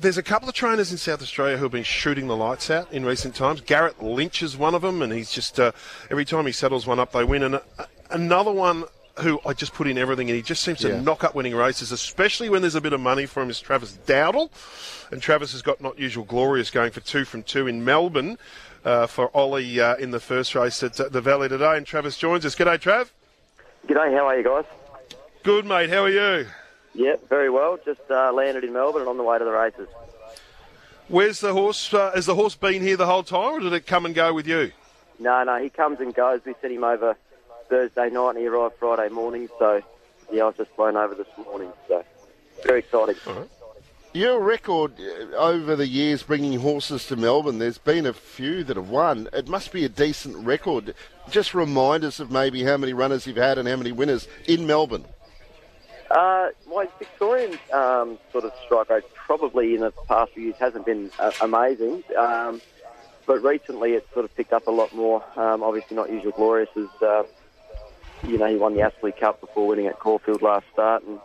there's a couple of trainers in South Australia who have been shooting the lights out in recent times. Garrett Lynch is one of them, and he's just uh, every time he settles one up, they win. And uh, another one who I just put in everything, and he just seems to Yeah. knock up winning races, especially when there's a bit of money for him. Is Travis Doudle, and Travis has got not usual glorious going for two from two in Melbourne uh, for Ollie uh, in the first race at uh, the Valley today. And Travis joins us. G'day, Trav. G'day, how are you guys? Good mate. How are you? Yep, very well. Just uh, landed in Melbourne and on the way to the races. Where's the horse? Uh, has the horse been here the whole time, or did it come and go with you? No, no, he comes and goes. We sent him over Thursday night and he arrived Friday morning. So, yeah, I was just flown over this morning. So, very exciting. Your record uh, over the years bringing horses to Melbourne, there's been a few that have won. It must be a decent record. Just remind us of maybe how many runners you've had and how many winners in Melbourne. Uh, my Victorian um, sort of strike rate probably in the past few years hasn't been uh, amazing. Um, but recently it's sort of picked up a lot more. Um, obviously not usual glorious as, uh, you know, he won the Astley Cup before winning at Caulfield last start. And,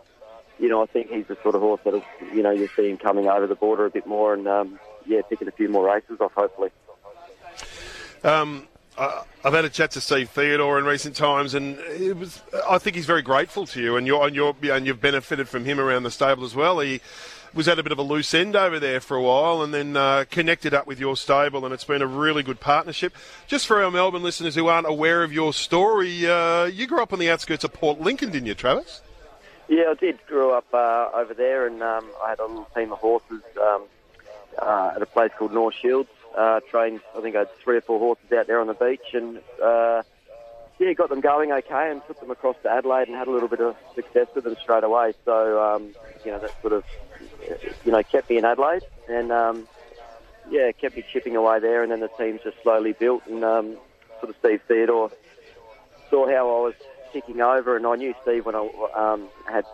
you know, I think he's the sort of horse that, you know, you'll see him coming over the border a bit more and, um, yeah, picking a few more races off, hopefully. Um, I- I've had a chat to Steve Theodore in recent times, and it was. I think he's very grateful to you, and you're and you're and you've benefited from him around the stable as well. He was at a bit of a loose end over there for a while, and then uh, connected up with your stable, and it's been a really good partnership. Just for our Melbourne listeners who aren't aware of your story, uh, you grew up on the outskirts of Port Lincoln, didn't you, Travis? Yeah, I did. Grew up uh, over there, and um, I had a little team of horses um, uh, at a place called North Shields. Uh, trained, I think I had three or four horses out there on the beach, and uh, yeah, got them going okay, and took them across to Adelaide, and had a little bit of success with them straight away. So um, you know, that sort of you know kept me in Adelaide, and um, yeah, kept me chipping away there, and then the team just slowly built, and um, sort of Steve Theodore saw how I was ticking over, and I knew Steve when I um, had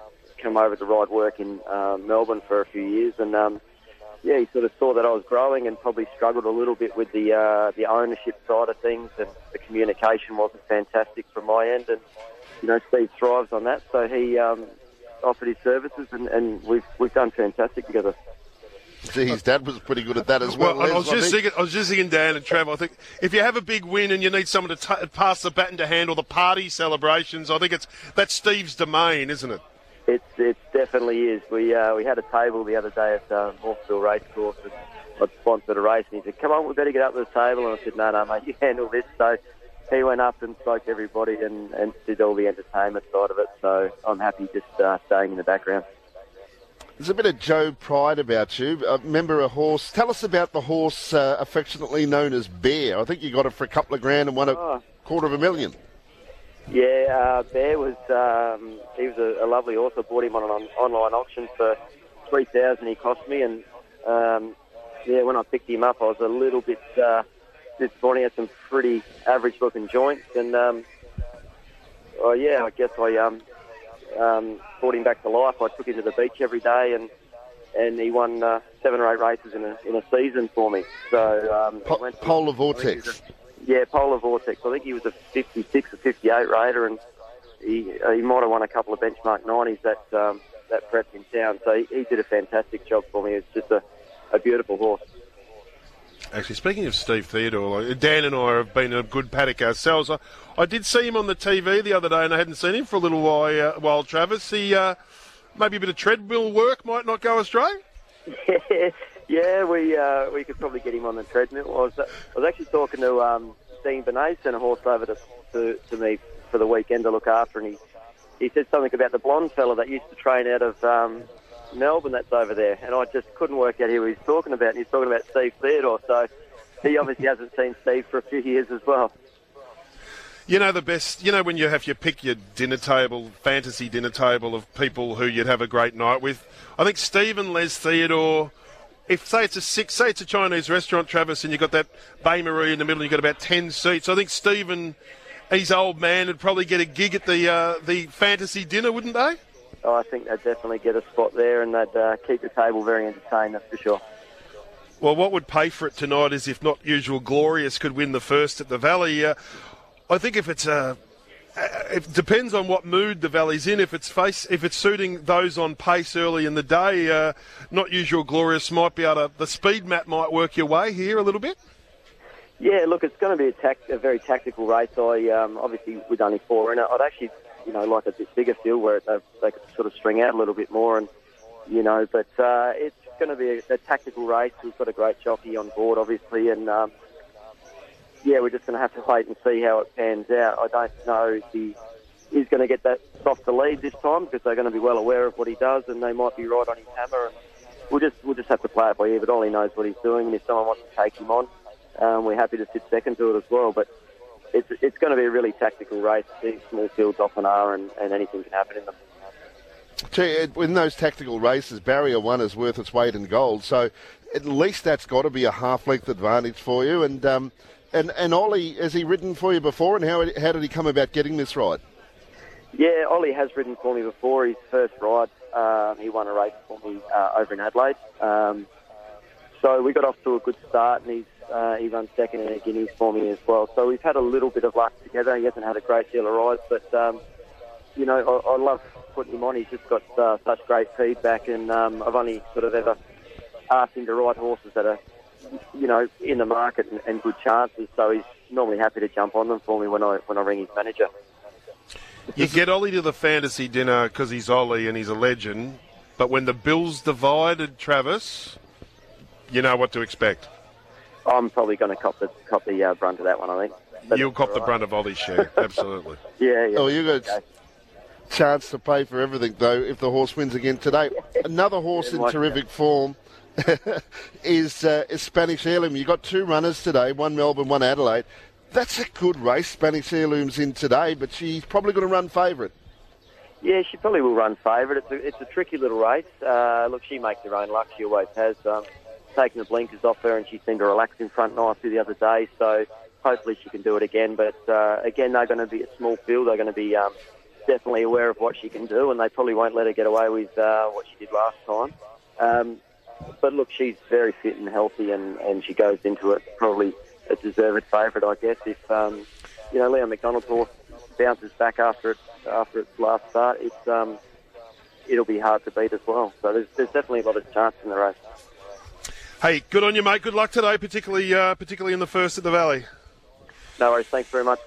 come over to ride work in uh, Melbourne for a few years, and um, yeah, he sort of saw that I was growing and probably struggled a little bit with the uh, the ownership side of things, and the communication wasn't fantastic from my end, and you know Steve thrives on that, so he um, offered his services, and, and we've we've done fantastic together. Gee, His dad was pretty good at that as well. Well, I Les, was just think. thinking, I was just thinking, Dan and Trav. I think if you have a big win and you need someone to ta pass the baton to handle the party celebrations, I think it's that's Steve's domain, isn't it? It it definitely is. We uh, we had a table the other day at uh, Racecourse, and I'd sponsored a race, and he said, "Come on, we better get up to the table." And I said, "No, no, mate, you handle this." So he went up and spoke to everybody and, and did all the entertainment side of it. So I'm happy just uh, staying in the background. There's a bit of Joe Pride about you. Uh, remember a horse? Tell us about the horse uh, affectionately known as Bear. I think you got it for a couple of grand and won a Oh. quarter of a million. Yeah, uh, Bear was um, he was a, a lovely horse. I bought him on an on- online auction for three thousand. He cost me, and um, yeah, when I picked him up, I was a little bit uh, disappointed. He had some pretty average-looking joints, and um, oh yeah, I guess I um, um, brought him back to life. I took him to the beach every day, and and he won uh, seven or eight races in a in a season for me. So um, Po- Polar Vortex. Yeah, Polar Vortex. I think he was a 56 or 58 rater, and he uh, he might have won a couple of benchmark 90s that um, that prep in town. So he, he did a fantastic job for me. It's just a, a beautiful horse. Actually, speaking of Steve Theodore, like, Dan and I have been a good paddock ourselves. I, I did see him on the TV the other day, and I hadn't seen him for a little while. Uh, while Travis, he uh, maybe a bit of treadmill work might not go astray. yeah, we uh, we could probably get him on the treadmill. I was, I was actually talking to um, Dean Benet, sent a horse over to, to to me for the weekend to look after, and he he said something about the blonde fella that used to train out of um, Melbourne that's over there, and I just couldn't work out who he was talking about. And he's talking about Steve Theodore, so he obviously hasn't seen Steve for a few years as well. You know the best. You know when you have you pick your dinner table, fantasy dinner table of people who you'd have a great night with. I think Stephen Les Theodore. If say it's a six, say it's a Chinese restaurant, Travis, and you've got that bain-marie in the middle, and you've got about ten seats. I think Stephen, his old man, would probably get a gig at the uh, the fantasy dinner, wouldn't they? Oh, I think they'd definitely get a spot there, and they'd uh, keep the table very entertained. That's for sure. Well, what would pay for it tonight is if not usual, Glorious could win the first at the Valley. Uh, I think if it's a, it depends on what mood the valley's in. If it's face, if it's suiting those on pace early in the day, uh, not usual glorious might be able to. The speed map might work your way here a little bit. Yeah, look, it's going to be a, tac- a very tactical race. I um, obviously with only four in it, I'd actually, you know, like a bit bigger field where they, they could sort of string out a little bit more, and you know, but uh, it's going to be a, a tactical race. We've got a great jockey on board, obviously, and um, yeah, we're just going to have to wait and see how it pans out. I don't know if he is going to get that softer lead this time because they're going to be well aware of what he does, and they might be right on his hammer. And we'll just we'll just have to play it by ear. But all he knows what he's doing, and if someone wants to take him on, um, we're happy to sit second to it as well. But it's it's going to be a really tactical race. These small fields often are, and, and anything can happen in them. In those tactical races, barrier one is worth its weight in gold. So at least that's got to be a half length advantage for you. And um, and and Ollie, has he ridden for you before? And how how did he come about getting this ride? Yeah, Ollie has ridden for me before. His first ride, um, he won a race for me uh, over in Adelaide. Um, so we got off to a good start, and he's uh, he run second in a Guineas for me as well. So we've had a little bit of luck together. He hasn't had a great deal of rides, but um, you know I, I love putting him on. He's just got uh, such great feedback, and um, I've only sort of ever asked him to ride horses that are you know in the market and, and good chances. So he's normally happy to jump on them for me when I when I ring his manager. You get Ollie to the fantasy dinner because he's Ollie and he's a legend, but when the bills divided, Travis, you know what to expect. I'm probably going to cop the cop the uh, brunt of that one. I think. But You'll cop all the brunt of Ollie's share, absolutely. Yeah, yeah. Oh, you got Okay. chance to pay for everything though if the horse wins again today. Another horse Yeah, in like terrific form is uh, is Spanish Heirloom. You've got two runners today, one Melbourne, one Adelaide. That's a good race. Spanish Heirloom's in today, but she's probably going to run favourite. Yeah, she probably will run favourite. It's a, it's a tricky little race. Uh, look, she makes her own luck. She always has. Um, taken the blinkers off her, and she seemed to relax in front nicely the other day. So hopefully she can do it again. But uh, again, they're going to be a small field. They're going to be um, definitely aware of what she can do, and they probably won't let her get away with uh, what she did last time. Um, but look, she's very fit and healthy, and, and she goes into it probably a deserved favourite, I guess. If um, you know Leon McDonald's horse bounces back after it after its last start, it's um, it'll be hard to beat as well. So there's, there's definitely a lot of chance in the race. Hey, good on you, mate. Good luck today, particularly uh, particularly in the first at the Valley. No worries. Thanks very much, guys.